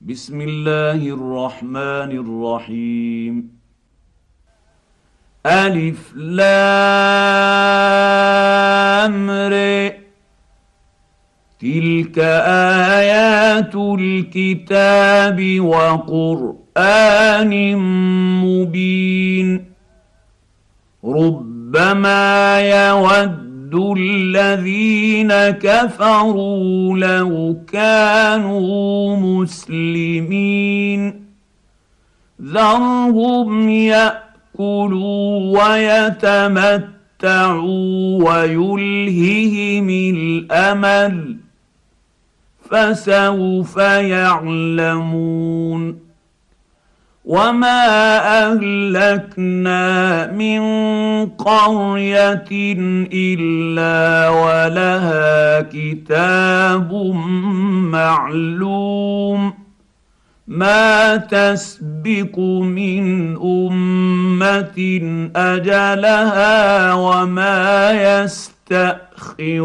بسم الله الرحمن الرحيم الف لام ر تلك ايات الكتاب وقران مبين ربما يود الذين كفروا لو كانوا مسلمين. ذرهم يأكلوا ويتمتعوا ويلههم الأمل فسوف يعلمون. وما اهلكنا من قريه الا ولها كتاب معلوم ما تسبق من امه اجلها وما يستاخرون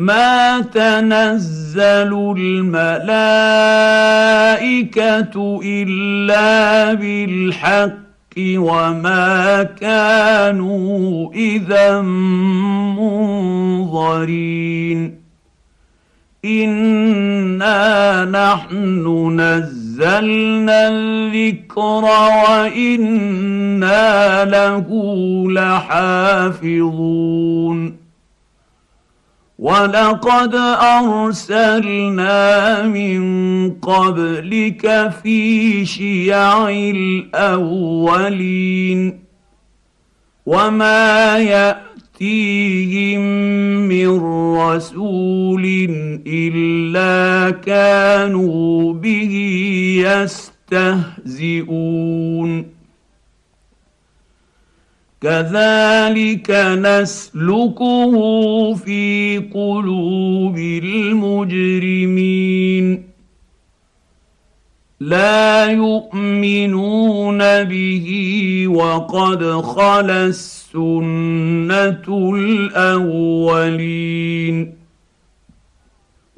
ما تنزل الملائكه الا بالحق وما كانوا اذا منظرين انا نحن نزلنا الذكر وأنا له لحافظون ولقد أرسلنا من قبلك في شيع الأولين وما يأتيهم من رسول إلا كانوا به يستهزئون كذلك نسلكه في قلوب المجرمين. لا يؤمنون به وقد خلا السنة الأولين.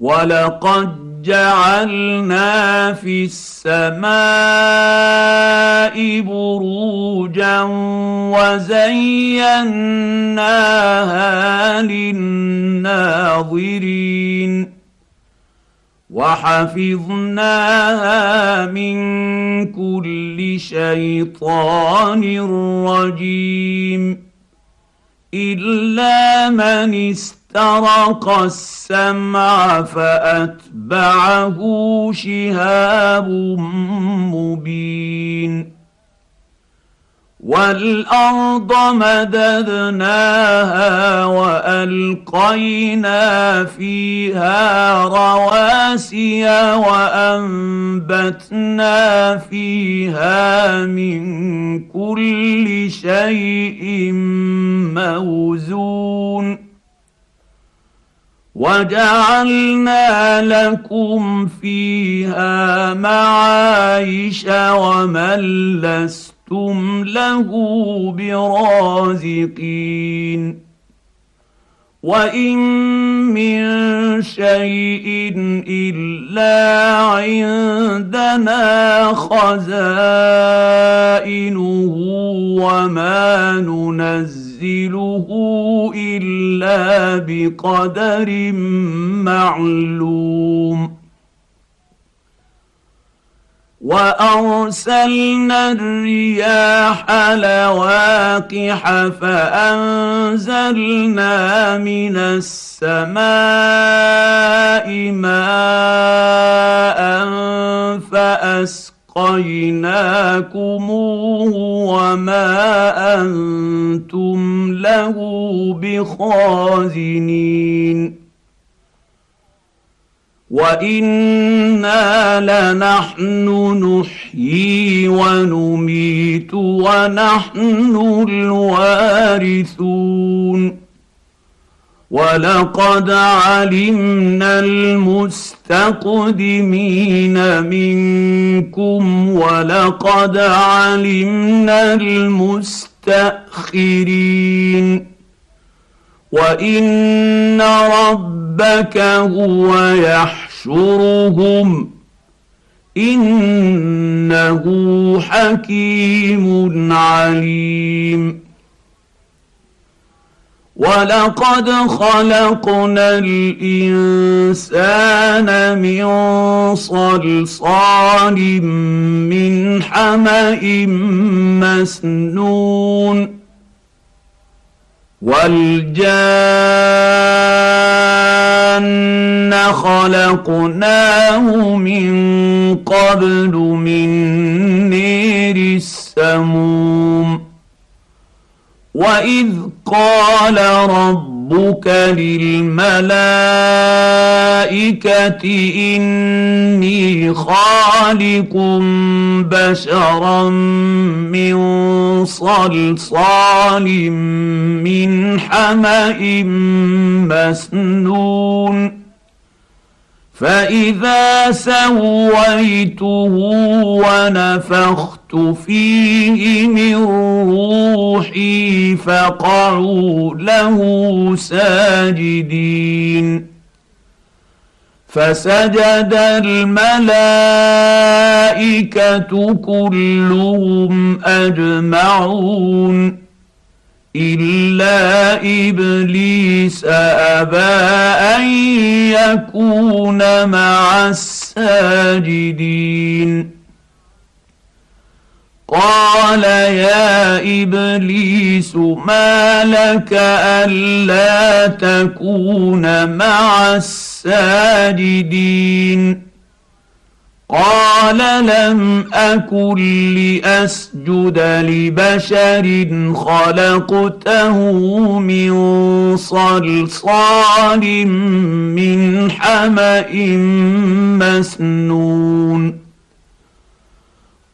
ولقد جعلنا في السماء بروجا وزيناها للناظرين وحفظناها من كل شيطان رجيم الا من است استرق السمع فأتبعه شهاب مبين. والارض مددناها والقينا فيها رواسي وانبتنا فيها من كل شيء موزون. وجعلنا لكم فيها معايش ومن لستم له برازقين. وإن من شيء إلا عندنا خزائنه وما ننزل ننزله إلا بقدر معلوم. وأرسلنا الرياح لواقح فأنزلنا من السماء ماء فاسقيناكموه وما أنتم له بخازنين وأنا لنحن نحيي ونميت ونحن الوارثون ولقد علمنا المستقدمين منكم ولقد علمنا المستاخرين وان ربك هو يحشرهم انه حكيم عليم ولقد خلقنا الانسان من صلصال من حما مسنون والجان خلقناه من قبل من نير السموم واذ قال ربك للملائكه اني خالق بشرا من صلصال من حما مسنون فاذا سويته ونفخت فيه من روحي فقعوا له ساجدين. فسجد الملائكة كلهم أجمعون. إلا إبليس أبى أن يكون مع الساجدين. قال يا إبليس ما لك ألا تكون مع الساجدين؟ قال لم أكن لأسجد لبشر خلقته من صلصال من حمأ مسنون.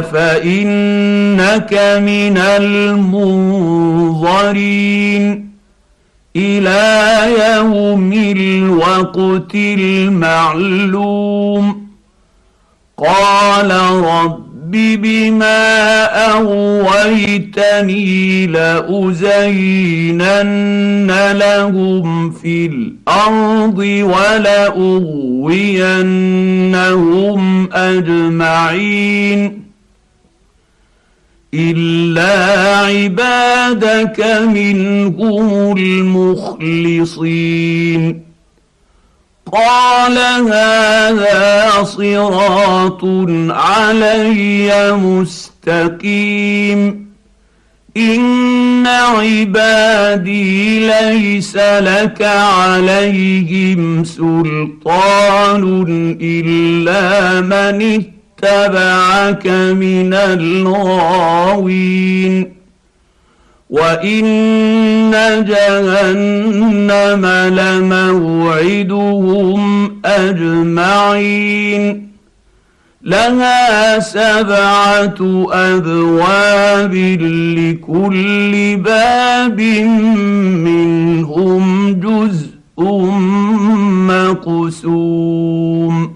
فإنك من المنظرين. إلى يوم الوقت المعلوم. قال رب بما أغويتني لأزينن لهم في الأرض ولأغوينهم أجمعين. الا عبادك منهم المخلصين قال هذا صراط علي مستقيم ان عبادي ليس لك عليهم سلطان الا من اتبعك من الغاوين. وإن جهنم لموعدهم أجمعين. لها سبعة أبواب لكل باب منهم جزء مقسوم.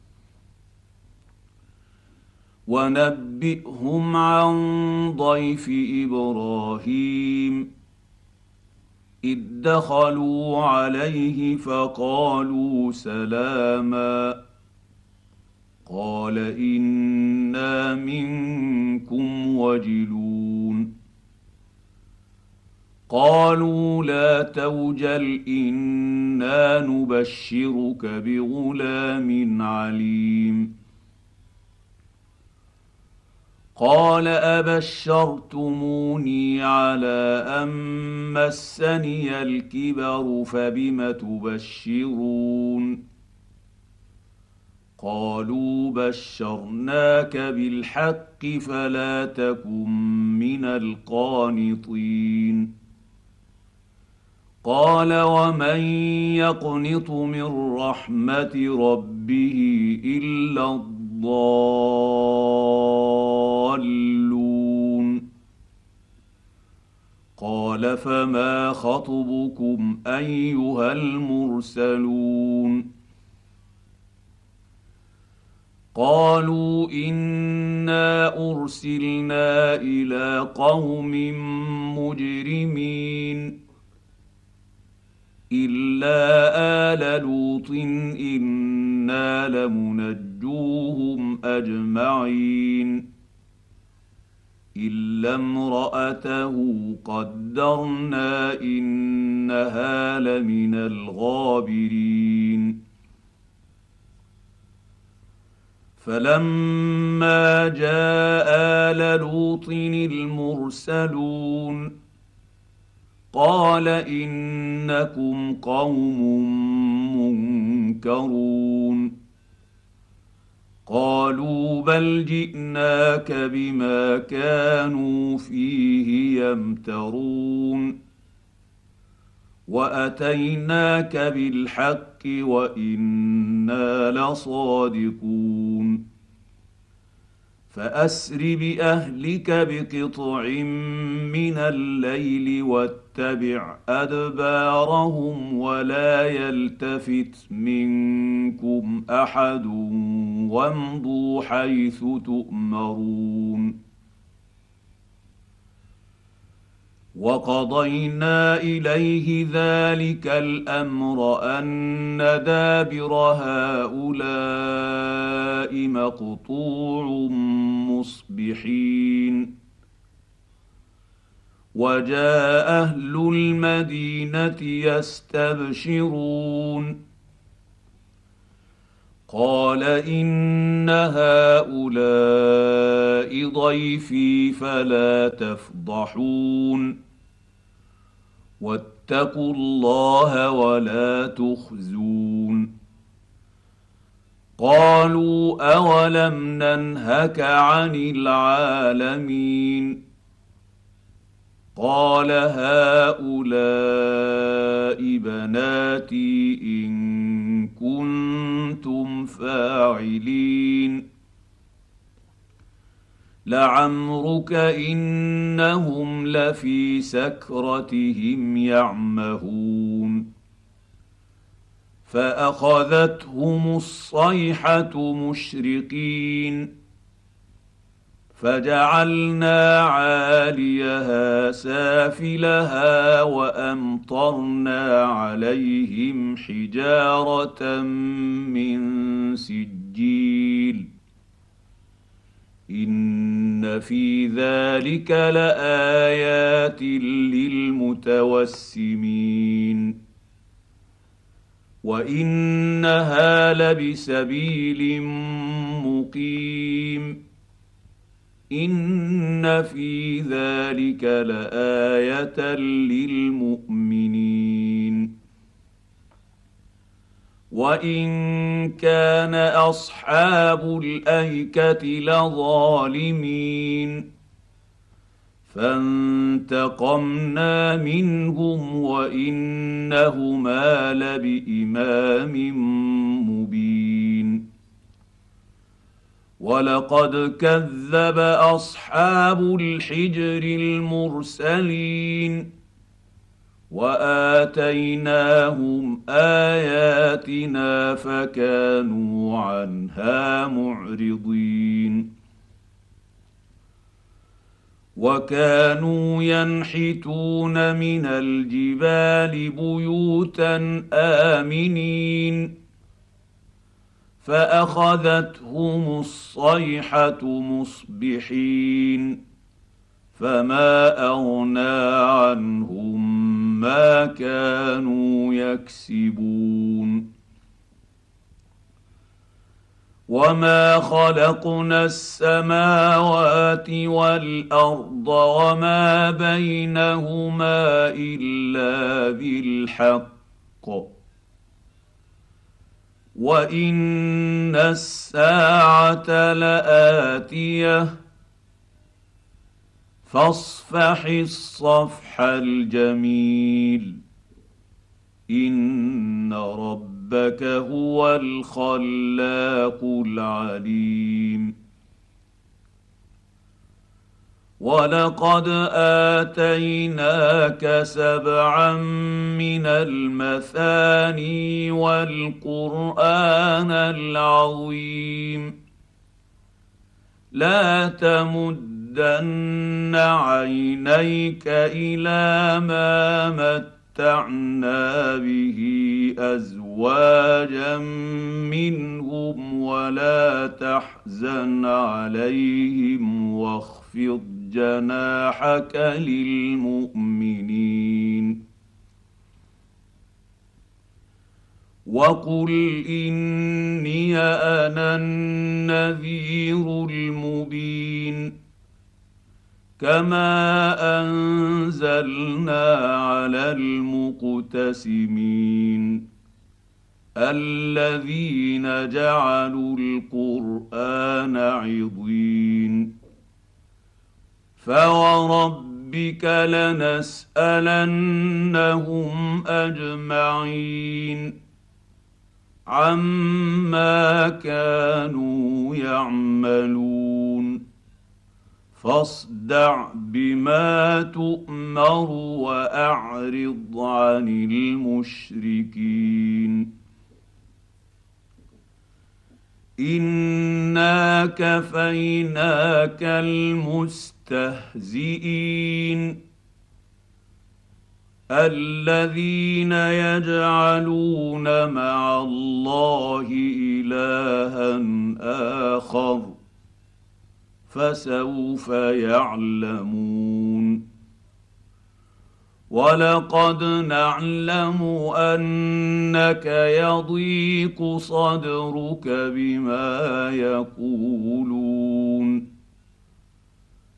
ونبئهم عن ضيف إبراهيم. إذ دخلوا عليه فقالوا سلاما. قال إنا منكم وجلون. قالوا لا توجل إنا نبشرك بغلام عليم. قال أبشرتموني على أن مسني الكبر فبم تبشرون؟ قالوا بشرناك بالحق فلا تكن من القانطين. قال ومن يقنط من رحمة ربه إلا الضالون. قال فما خطبكم أيها المرسلون؟ قالوا إنا أرسلنا إلى قوم مجرمين إلا آل لوط أنا لمنجوهم اجمعين الا امراته قدرنا انها لمن الغابرين فلما جاء ال لوط المرسلون قال انكم قوم منكرون قالوا بل جئناك بما كانوا فيه يمترون. وأتيناك بالحق وإنا لصادقون. فأسر بأهلك بقطع من الليل واتبع أدبارهم ولا يلتفت منكم أحد وامضوا حيث تؤمرون وقضينا إليه ذلك الأمر أن دابر هؤلاء مقطوع مصبحين. وجاء أهل المدينة يستبشرون. قال ان هؤلاء ضيفي فلا تفضحون واتقوا الله ولا تخزون قالوا اولم ننهك عن العالمين قال هؤلاء بناتي ان كنتم فاعلين. لعمرك إنهم لفي سكرتهم يعمهون. فأخذتهم الصيحة مشرقين. فجعلنا عاليها سافلها وأمطرنا عليهم حجارة من سجيل. إن في ذلك لآيات للمتوسمين. وإنها لبسبيل مقيم. ان في ذلك لايه للمؤمنين وان كان اصحاب الايكه لظالمين فانتقمنا منهم وانهما لبامام مبين ولقد كذب اصحاب الحجر المرسلين واتيناهم اياتنا فكانوا عنها معرضين وكانوا ينحتون من الجبال بيوتا امنين فأخذتهم الصيحة مصبحين فما أغنى عنهم ما كانوا يكسبون وما خلقنا السماوات والأرض وما بينهما إلا بالحق وان الساعة لاتيه فاصفح الصفح الجميل ان ربك هو الخلاق العليم ولقد اتيناك سبعا من المثاني والقران العظيم لا تمد تمدن عينيك إلى ما متعنا به ازواجا منهم ولا تحزن عليهم واخفض جناحك للمؤمنين. وقل إني أنا النذير المبين. كما أنزلنا على المقتسمين. الذين جعلوا القرآن عضين. فوربك لنسالنهم اجمعين عما كانوا يعملون فاصدع بما تؤمر واعرض عن المشركين انا كفيناك المستهزئين الذين يجعلون مع الله إلها آخر فسوف يعلمون ولقد نعلم أنك يضيق صدرك بما يقولون